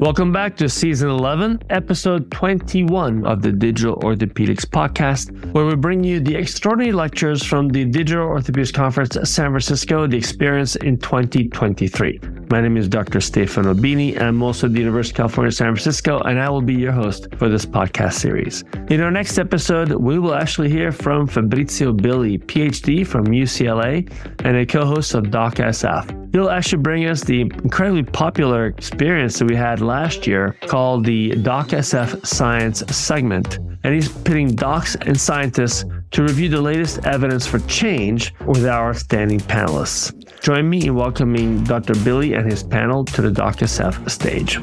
Welcome back to season 11, episode 21 of the Digital Orthopedics Podcast, where we bring you the extraordinary lectures from the Digital Orthopedics Conference at San Francisco, the experience in 2023. My name is Dr. Stefano Bini. I'm also at the University of California, San Francisco, and I will be your host for this podcast series. In our next episode, we will actually hear from Fabrizio Billi, PhD from UCLA and a co-host of DocSF. He'll actually bring us the incredibly popular experience that we had last year called the DocSF Science segment. And he's pitting docs and scientists to review the latest evidence for change with our standing panelists. Join me in welcoming Dr. Billi and his panel to the Doctor DocSF stage.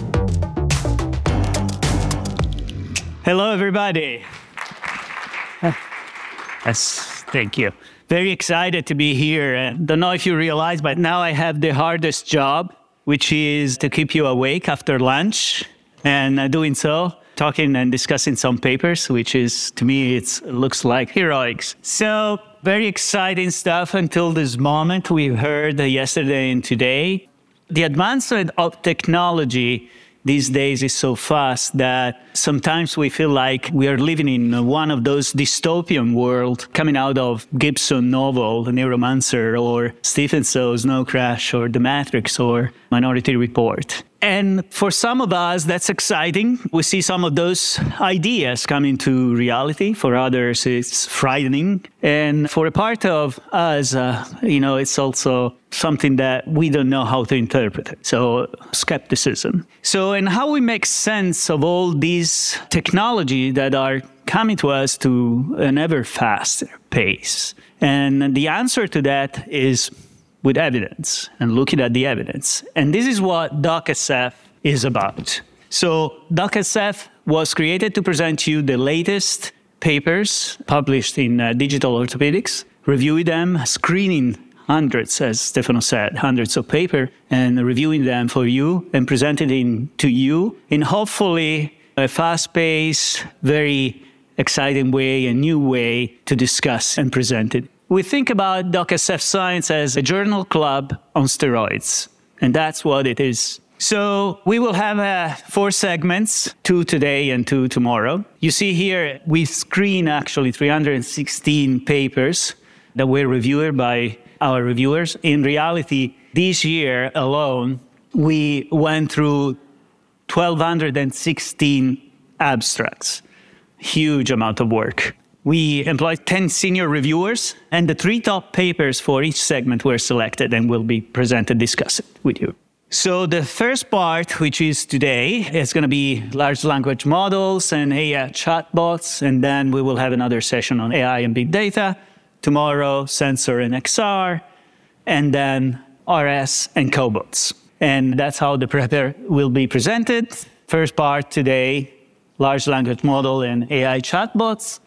Hello, everybody. Yes, thank you. Very excited to be here. And don't know if you realize, but now I have the hardest job, which is to keep you awake after lunch. And uh, doing so, talking and discussing some papers, which is to me, it looks like heroics. So, very exciting stuff until this moment. We've heard yesterday and today. The advancement of technology these days is so fast that sometimes we feel like we are living in one of those dystopian world coming out of Gibson novel, The Neuromancer, or Stephenson's Snow Crash, or The Matrix, or Minority Report. And for some of us, that's exciting. We see some of those ideas come into reality. For others, it's frightening. And for a part of us, uh, you know, it's also something that we don't know how to interpret. It. So, skepticism. So, and how we make sense of all these technology that are coming to us to an ever faster pace. And the answer to that is with evidence and looking at the evidence. And this is what DocSF is about. So, DocSF was created to present you the latest papers published in uh, Digital Orthopedics, reviewing them, screening hundreds, as Stefano said, hundreds of paper, and reviewing them for you and presenting them to you in hopefully a fast-paced, very exciting way, a new way to discuss and present it. We think about DocSF Science as a journal club on steroids, and that's what it is. So we will have uh, four segments, two today and two tomorrow. You see here, we screen actually 316 papers that were reviewed by our reviewers. In reality, this year alone, we went through 1,216 abstracts. Huge amount of work. We employed 10 senior reviewers, and the three top papers for each segment were selected and will be presented, discussed with you. So the first part, which is today, is going to be large language models and AI chatbots, and then we will have another session on AI and big data. Tomorrow, sensor and XR, and then RS and cobots. And that's how the paper will be presented. First part today, large language model and AI chatbots.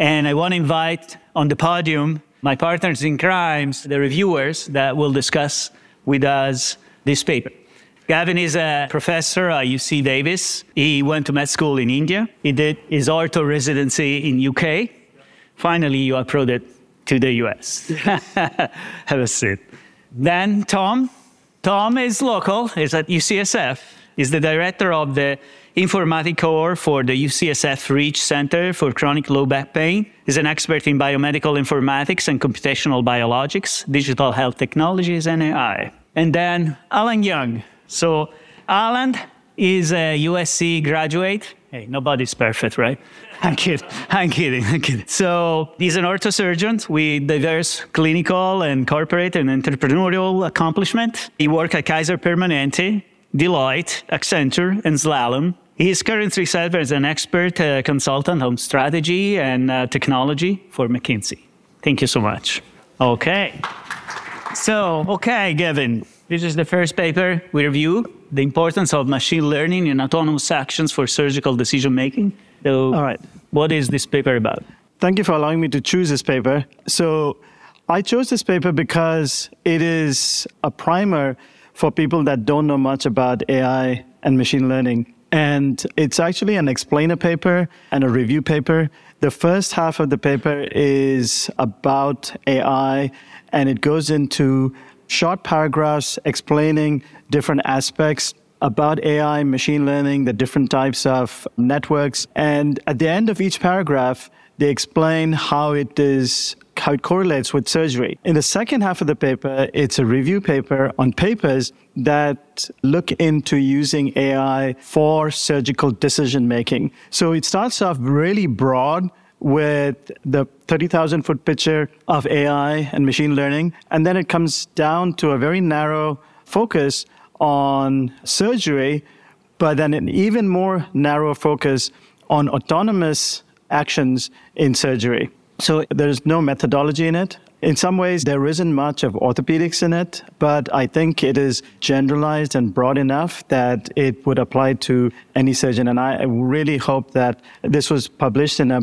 And I want to invite on the podium my partners in crimes, the reviewers that will discuss with us this paper. Gavin is a professor at UC Davis. He went to med school in India. He did his ortho residency in UK. Finally, you uploaded to the US. Have a seat. Then Tom. Tom is local. He's at UCSF. He's the director of the informatic core for the UCSF Reach Center for Chronic Low Back Pain. He's an expert in biomedical informatics and computational biologics, digital health technologies, and AI. And then Alan Young. So, Alan is a USC graduate. Hey, nobody's perfect, right? I'm kidding. I'm kidding. I'm kidding. So he's an orthosurgeon with diverse clinical and corporate and entrepreneurial accomplishment. He worked at Kaiser Permanente, Deloitte, Accenture, and Slalom. He is currently served as an expert uh, consultant on strategy and uh, technology for McKinsey. Thank you so much. Okay. So, okay, Gavin, this is the first paper we review the importance of machine learning in autonomous actions for surgical decision making. So, All right. what is this paper about? Thank you for allowing me to choose this paper. So, I chose this paper because it is a primer for people that don't know much about AI and machine learning. And it's actually an explainer paper and a review paper. The first half of the paper is about AI, and it goes into short paragraphs explaining different aspects about AI, machine learning, the different types of networks. And at the end of each paragraph, they explain how it is how it correlates with surgery. In the second half of the paper, it's a review paper on papers that look into using AI for surgical decision making. So it starts off really broad with the 30,000 foot picture of AI and machine learning, and then it comes down to a very narrow focus on surgery, but then an even more narrow focus on autonomous actions in surgery. So there's no methodology in it. In some ways, there isn't much of orthopedics in it, but I think it is generalized and broad enough that it would apply to any surgeon. And I really hope that this was published in a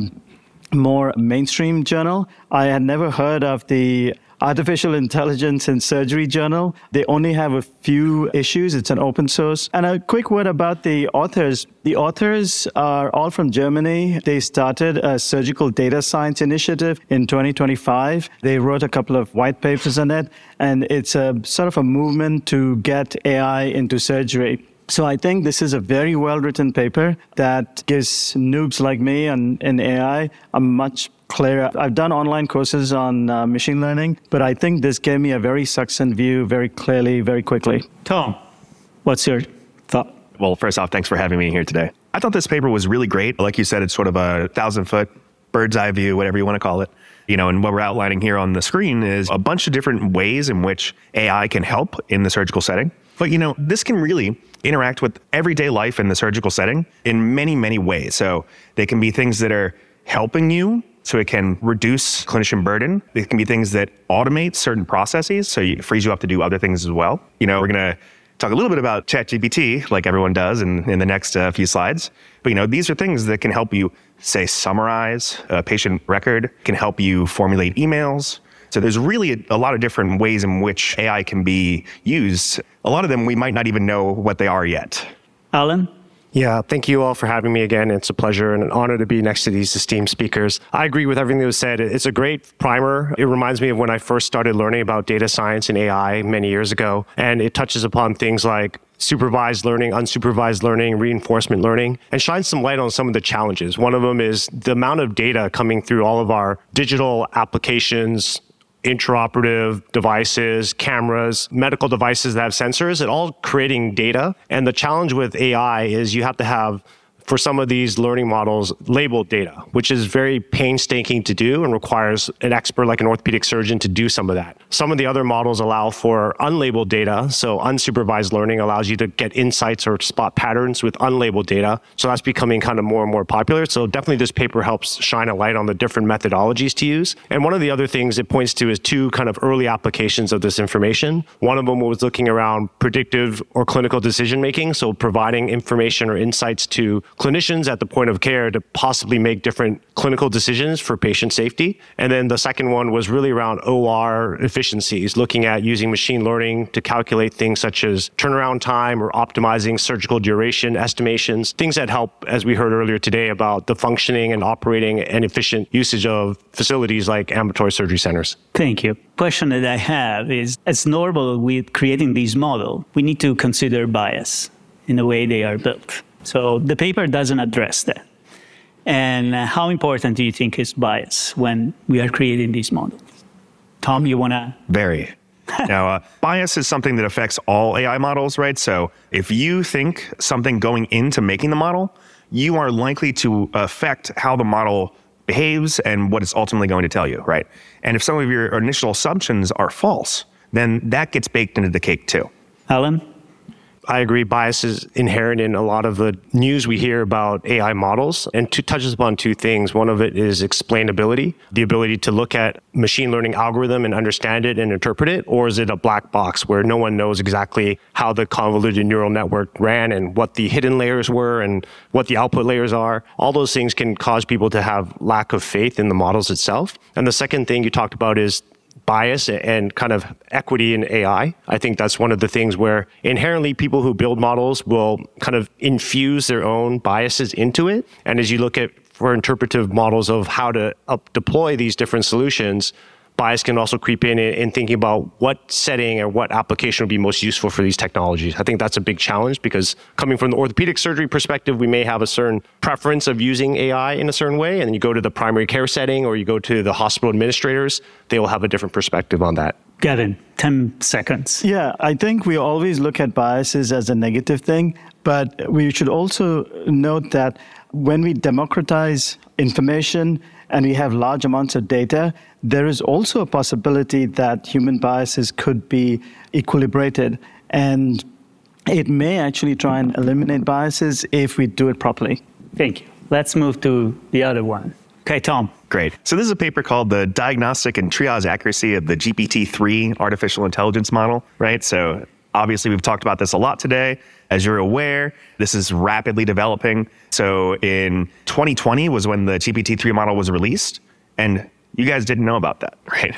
more mainstream journal. I had never heard of the Artificial Intelligence in Surgery Journal. They only have a few issues. It's an open source. And a quick word about the authors. The authors are all from Germany. They started a surgical data science initiative in 2025. They wrote a couple of white papers on it, and it's a sort of a movement to get AI into surgery. So I think this is a very well written paper that gives noobs like me and in AI a much clearer. I've done online courses on uh, machine learning, but I think this gave me a very succinct view very clearly, very quickly. Tom, what's your thought? Well, first off, thanks for having me here today. I thought this paper was really great. Like you said, it's sort of a thousand foot bird's eye view, whatever you want to call it. You know, and what we're outlining here on the screen is a bunch of different ways in which AI can help in the surgical setting. But you know, this can really interact with everyday life in the surgical setting in many, many ways. So they can be things that are helping you so it can reduce clinician burden. It can be things that automate certain processes, so it frees you up to do other things as well. You know, we're going to talk a little bit about ChatGPT, like everyone does in, in the next uh, few slides. But, you know, these are things that can help you, say, summarize a patient record, can help you formulate emails, so there's really a, a, lot of different ways in which AI can be used. A lot of them we might not even know what they are yet. Alan? Yeah, thank you all for having me again. It's a pleasure and an honor to be next to these esteemed speakers. I agree with everything that was said. It's a great primer. It reminds me of when I first started learning about data science and AI many years ago. And it touches upon things like supervised learning, unsupervised learning, reinforcement learning, and shines some light on some of the challenges. One of them is the amount of data coming through all of our digital applications, intraoperative devices, cameras, medical devices that have sensors, it all creating data. And the challenge with AI is you have to have for some of these learning models labeled data, which is very painstaking to do and requires an expert like an orthopedic surgeon to do some of that. Some of the other models allow for unlabeled data. So unsupervised learning allows you to get insights or spot patterns with unlabeled data. So that's becoming kind of more and more popular. So definitely this paper helps shine a light on the different methodologies to use. And one of the other things it points to is two kind of early applications of this information. One of them was looking around predictive or clinical decision making. So providing information or insights to clinicians at the point of care to possibly make different clinical decisions for patient safety. And then the second one was really around OR efficiencies, looking at using machine learning to calculate things such as turnaround time or optimizing surgical duration estimations, things that help, as we heard earlier today, about the functioning and operating and efficient usage of facilities like ambulatory surgery centers. Thank you. Question that I have is as normal with creating these models, we need to consider bias in the way they are built. So the paper doesn't address that. And uh, how important do you think is bias when we are creating these models? Tom, you want to? Very. now, uh, bias is something that affects all AI models, right? So if you think something going into making the model, you are likely to affect how the model behaves and what it's ultimately going to tell you, right? And if some of your initial assumptions are false, then that gets baked into the cake too. Alan? I agree. Bias is inherent in a lot of the news we hear about AI models and two, touches upon two things. One of it is explainability, the ability to look at machine learning algorithm and understand it and interpret it, or is it a black box where no one knows exactly how the convoluted neural network ran and what the hidden layers were and what the output layers are? All those things can cause people to have lack of faith in the models itself. And the second thing you talked about is bias and kind of equity in AI. I think that's one of the things where inherently people who build models will kind of infuse their own biases into it. And as you look at for interpretive models of how to deploy these different solutions, bias can also creep in in thinking about what setting or what application would be most useful for these technologies. I think that's a big challenge because coming from the orthopedic surgery perspective, we may have a certain preference of using AI in a certain way. And then you go to the primary care setting or you go to the hospital administrators, they will have a different perspective on that. Gavin, 10 seconds. Yeah, I think we always look at biases as a negative thing, but we should also note that when we democratize information and we have large amounts of data, there is also a possibility that human biases could be equilibrated. And it may actually try and eliminate biases if we do it properly. Thank you. Let's move to the other one. Okay, Tom. Great. So this is a paper called the Diagnostic and Triage Accuracy of the GPT-3 Artificial Intelligence Model, right? So obviously we've talked about this a lot today. As you're aware, this is rapidly developing. So in 2020 was when the GPT-3 model was released and you guys didn't know about that, right?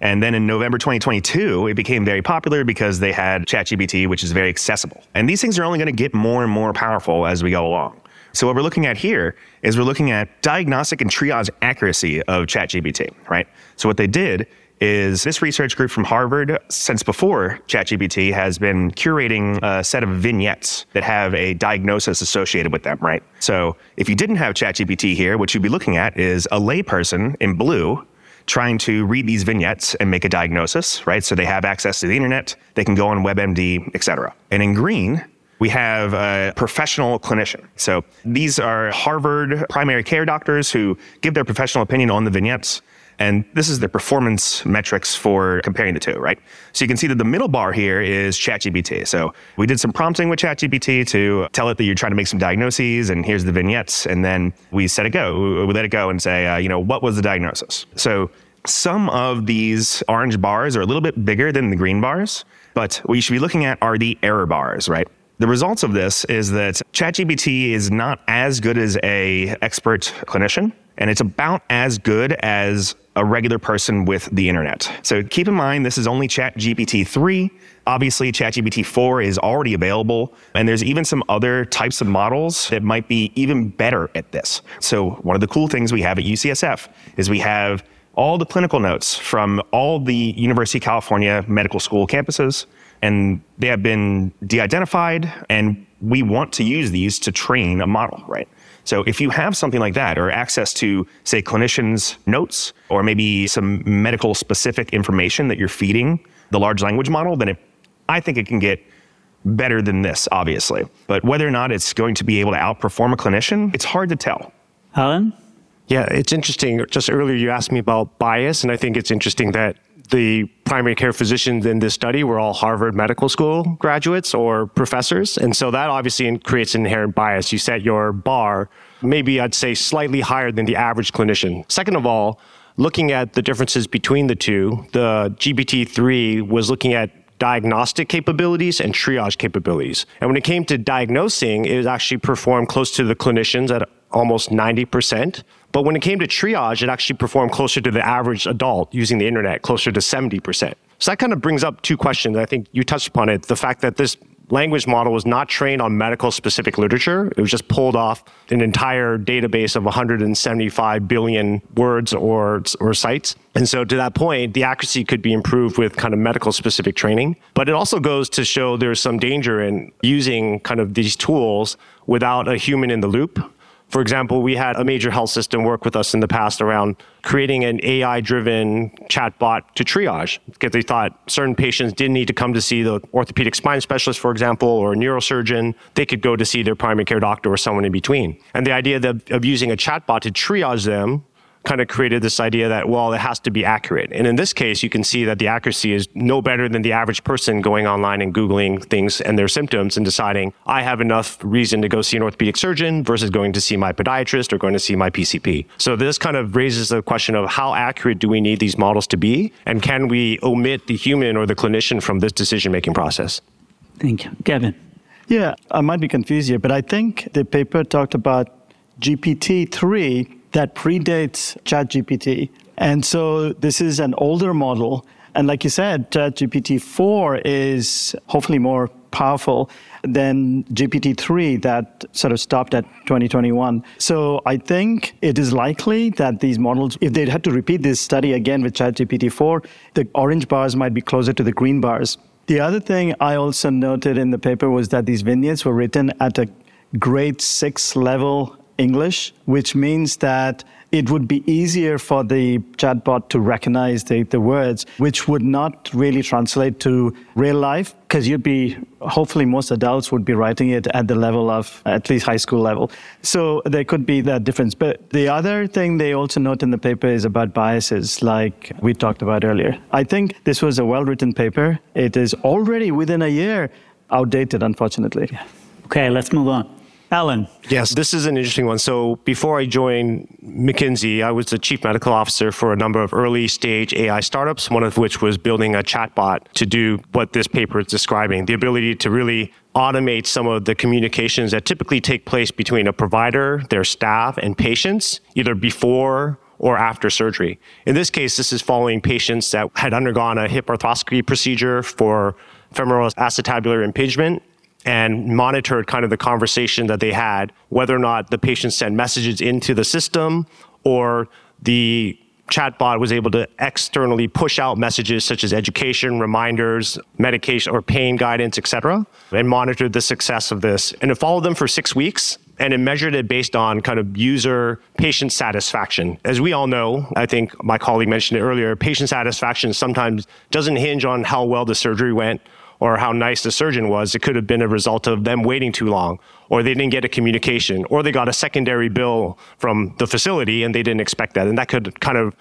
And then in November 2022, it became very popular because they had ChatGPT, which is very accessible. And these things are only going to get more and more powerful as we go along. So what we're looking at here is we're looking at diagnostic and triage accuracy of ChatGPT, right? So what they did is this research group from Harvard, since before ChatGPT, has been curating a set of vignettes that have a diagnosis associated with them, right? So if you didn't have ChatGPT here, what you'd be looking at is a layperson in blue trying to read these vignettes and make a diagnosis, right? So they have access to the internet, they can go on WebMD, et cetera. And in green, we have a professional clinician. So these are Harvard primary care doctors who give their professional opinion on the vignettes. And this is the performance metrics for comparing the two, right? So you can see that the middle bar here is ChatGPT. So we did some prompting with ChatGPT to tell it that you're trying to make some diagnoses, and here's the vignettes. And then we set it go. We let it go and say, uh, you know, what was the diagnosis? So some of these orange bars are a little bit bigger than the green bars, but what you should be looking at are the error bars, right? The results of this is that ChatGPT is not as good as a expert clinician, and it's about as good as a regular person with the internet. So keep in mind, this is only ChatGPT 3. Obviously, ChatGPT 4 is already available, and there's even some other types of models that might be even better at this. So, one of the cool things we have at UCSF is we have all the clinical notes from all the University of California medical school campuses, and they have been de identified, and we want to use these to train a model, right? So if you have something like that or access to, say, clinicians' notes or maybe some medical specific information that you're feeding the large language model, then it, I think it can get better than this, obviously. But whether or not it's going to be able to outperform a clinician, it's hard to tell. Alan? Yeah, it's interesting. Just earlier, you asked me about bias, and I think it's interesting that the primary care physicians in this study were all Harvard Medical School graduates or professors. And so that obviously creates an inherent bias. You set your bar, maybe I'd say slightly higher than the average clinician. Second of all, looking at the differences between the two, the GPT 3 was looking at diagnostic capabilities and triage capabilities. And when it came to diagnosing, it was actually performed close to the clinicians at almost 90%. But when it came to triage, it actually performed closer to the average adult using the internet, closer to 70%. So that kind of brings up two questions. I think you touched upon it. The fact that this language model was not trained on medical specific literature. It was just pulled off an entire database of 175 billion words or, or sites. And so to that point, the accuracy could be improved with kind of medical specific training. But it also goes to show there's some danger in using kind of these tools without a human in the loop. For example, we had a major health system work with us in the past around creating an AI driven chatbot to triage because they thought certain patients didn't need to come to see the orthopedic spine specialist, for example, or a neurosurgeon. They could go to see their primary care doctor or someone in between. And the idea of using a chatbot to triage them kind of created this idea that, well, it has to be accurate. And in this case, you can see that the accuracy is no better than the average person going online and Googling things and their symptoms and deciding, I have enough reason to go see an orthopedic surgeon versus going to see my podiatrist or going to see my PCP. So this kind of raises the question of how accurate do we need these models to be? And can we omit the human or the clinician from this decision making process? Thank you. Kevin. Yeah, I might be confused here, but I think the paper talked about GPT 3 that predates ChatGPT. And so this is an older model. And like you said, ChatGPT 4 is hopefully more powerful than GPT-3 that sort of stopped at 2021. So I think it is likely that these models, if they had to repeat this study again with ChatGPT-4, the orange bars might be closer to the green bars. The other thing I also noted in the paper was that these vignettes were written at a grade six level English, which means that it would be easier for the chatbot to recognize the, the words, which would not really translate to real life, because you'd be, hopefully, most adults would be writing it at the level of at least high school level. So there could be that difference. But the other thing they also note in the paper is about biases, like we talked about earlier. I think this was a well written paper. It is already within a year outdated, unfortunately. Okay, let's move on. Alan. Yes, this is an interesting one. So before I joined McKinsey, I was the chief medical officer for a number of early stage AI startups, one of which was building a chatbot to do what this paper is describing the ability to really automate some of the communications that typically take place between a provider, their staff, and patients, either before or after surgery. In this case, this is following patients that had undergone a hip arthroscopy procedure for femoral acetabular impingement and monitored kind of the conversation that they had, whether or not the patient sent messages into the system or the chatbot was able to externally push out messages such as education, reminders, medication or pain guidance, etc., and monitored the success of this. And it followed them for six weeks and it measured it based on kind of user patient satisfaction. As we all know, I think my colleague mentioned it earlier, patient satisfaction sometimes doesn't hinge on how well the surgery went or how nice the surgeon was. It could have been a result of them waiting too long, or they didn't get a communication, or they got a secondary bill from the facility and they didn't expect that. And that could kind of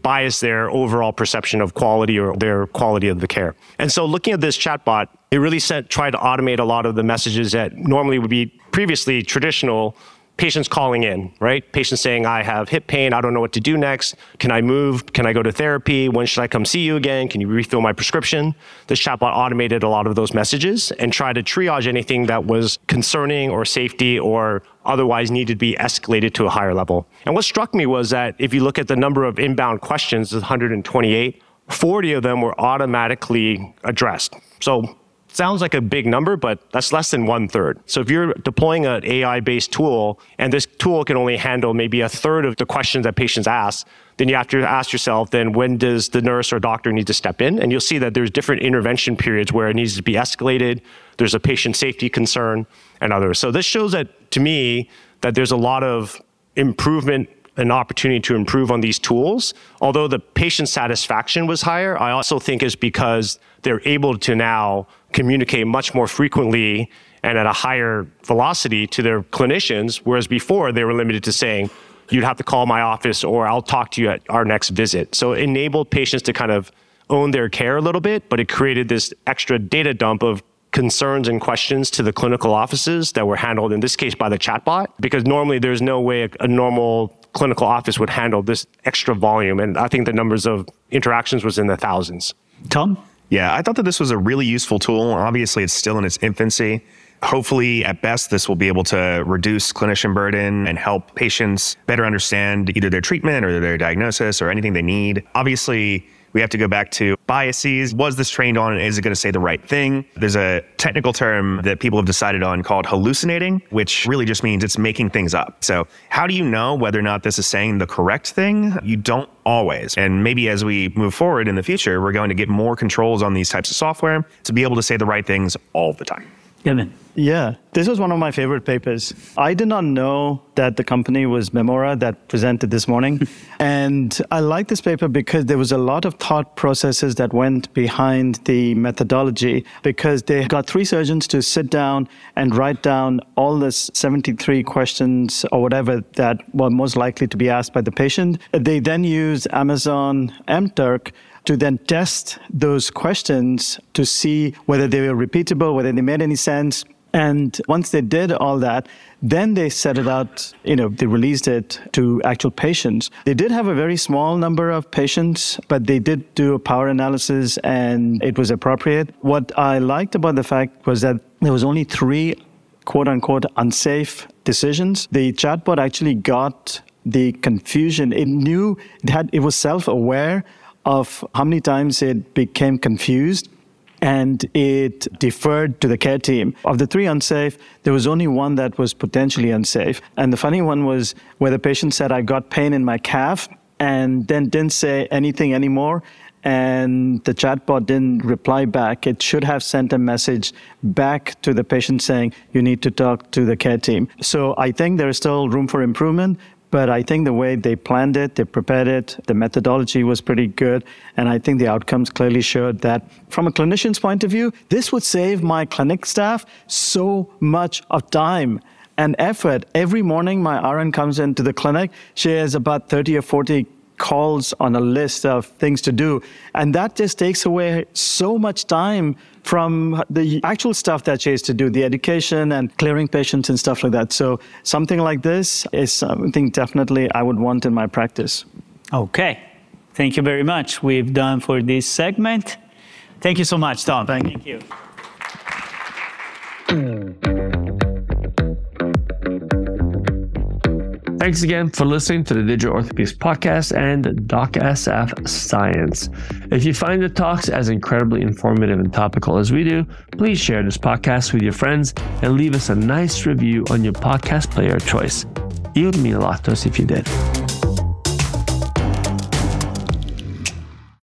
bias their overall perception of quality or their quality of the care. And so looking at this chatbot, it really set, tried to automate a lot of the messages that normally would be previously traditional patients calling in, right? Patients saying, I have hip pain. I don't know what to do next. Can I move? Can I go to therapy? When should I come see you again? Can you refill my prescription? This chatbot automated a lot of those messages and tried to triage anything that was concerning or safety or otherwise needed to be escalated to a higher level. And what struck me was that if you look at the number of inbound questions, 128, 40 of them were automatically addressed. So sounds like a big number, but that's less than one third. So if you're deploying an AI based tool and this tool can only handle maybe a third of the questions that patients ask, then you have to ask yourself, then when does the nurse or doctor need to step in? And you'll see that there's different intervention periods where it needs to be escalated. There's a patient safety concern and others. So this shows that to me that there's a lot of improvement an opportunity to improve on these tools. Although the patient satisfaction was higher, I also think is because they're able to now communicate much more frequently and at a higher velocity to their clinicians, whereas before they were limited to saying, you'd have to call my office or I'll talk to you at our next visit. So it enabled patients to kind of own their care a little bit, but it created this extra data dump of concerns and questions to the clinical offices that were handled in this case by the chatbot because normally there's no way a, a normal clinical office would handle this extra volume and i think the numbers of interactions was in the thousands tom yeah, I thought that this was a really useful tool. Obviously, it's still in its infancy. Hopefully, at best, this will be able to reduce clinician burden and help patients better understand either their treatment or their diagnosis or anything they need. Obviously, we have to go back to biases. Was this trained on? Is it going to say the right thing? There's a technical term that people have decided on called hallucinating, which really just means it's making things up. So, how do you know whether or not this is saying the correct thing? You don't always. And maybe as we move forward in the future, we're going to get more controls on these types of software to be able to say the right things all the time. Kevin. Yeah, this was one of my favorite papers. I did not know that the company was Memora that presented this morning. and I like this paper because there was a lot of thought processes that went behind the methodology because they got three surgeons to sit down and write down all the 73 questions or whatever that were most likely to be asked by the patient. They then used Amazon MTurk to then test those questions to see whether they were repeatable, whether they made any sense. And once they did all that, then they set it out, you know, they released it to actual patients. They did have a very small number of patients, but they did do a power analysis and it was appropriate. What I liked about the fact was that there was only three quote unquote unsafe decisions. The chatbot actually got the confusion. It knew it had it was self-aware of how many times it became confused and it deferred to the care team. Of the three unsafe, there was only one that was potentially unsafe. And the funny one was where the patient said, I got pain in my calf and then didn't say anything anymore and the chatbot didn't reply back, it should have sent a message back to the patient saying, you need to talk to the care team. So I think there is still room for improvement, but I think the way they planned it, they prepared it, the methodology was pretty good. And I think the outcomes clearly showed that from a clinician's point of view, this would save my clinic staff so much of time and effort. Every morning, my RN comes into the clinic. She has about 30 or 40 calls on a list of things to do. And that just takes away so much time from the actual stuff that she has to do, the education and clearing patients and stuff like that. So something like this is something definitely I would want in my practice. Okay. Thank you very much. We've done for this segment. Thank you so much, Tom. Thank you. Thank you. Thanks again for listening to the Digital Orthopedics Podcast and DocSF Science. If you find the talks as incredibly informative and topical as we do, please share this podcast with your friends and leave us a nice review on your podcast player choice. It would mean a lot to us if you did.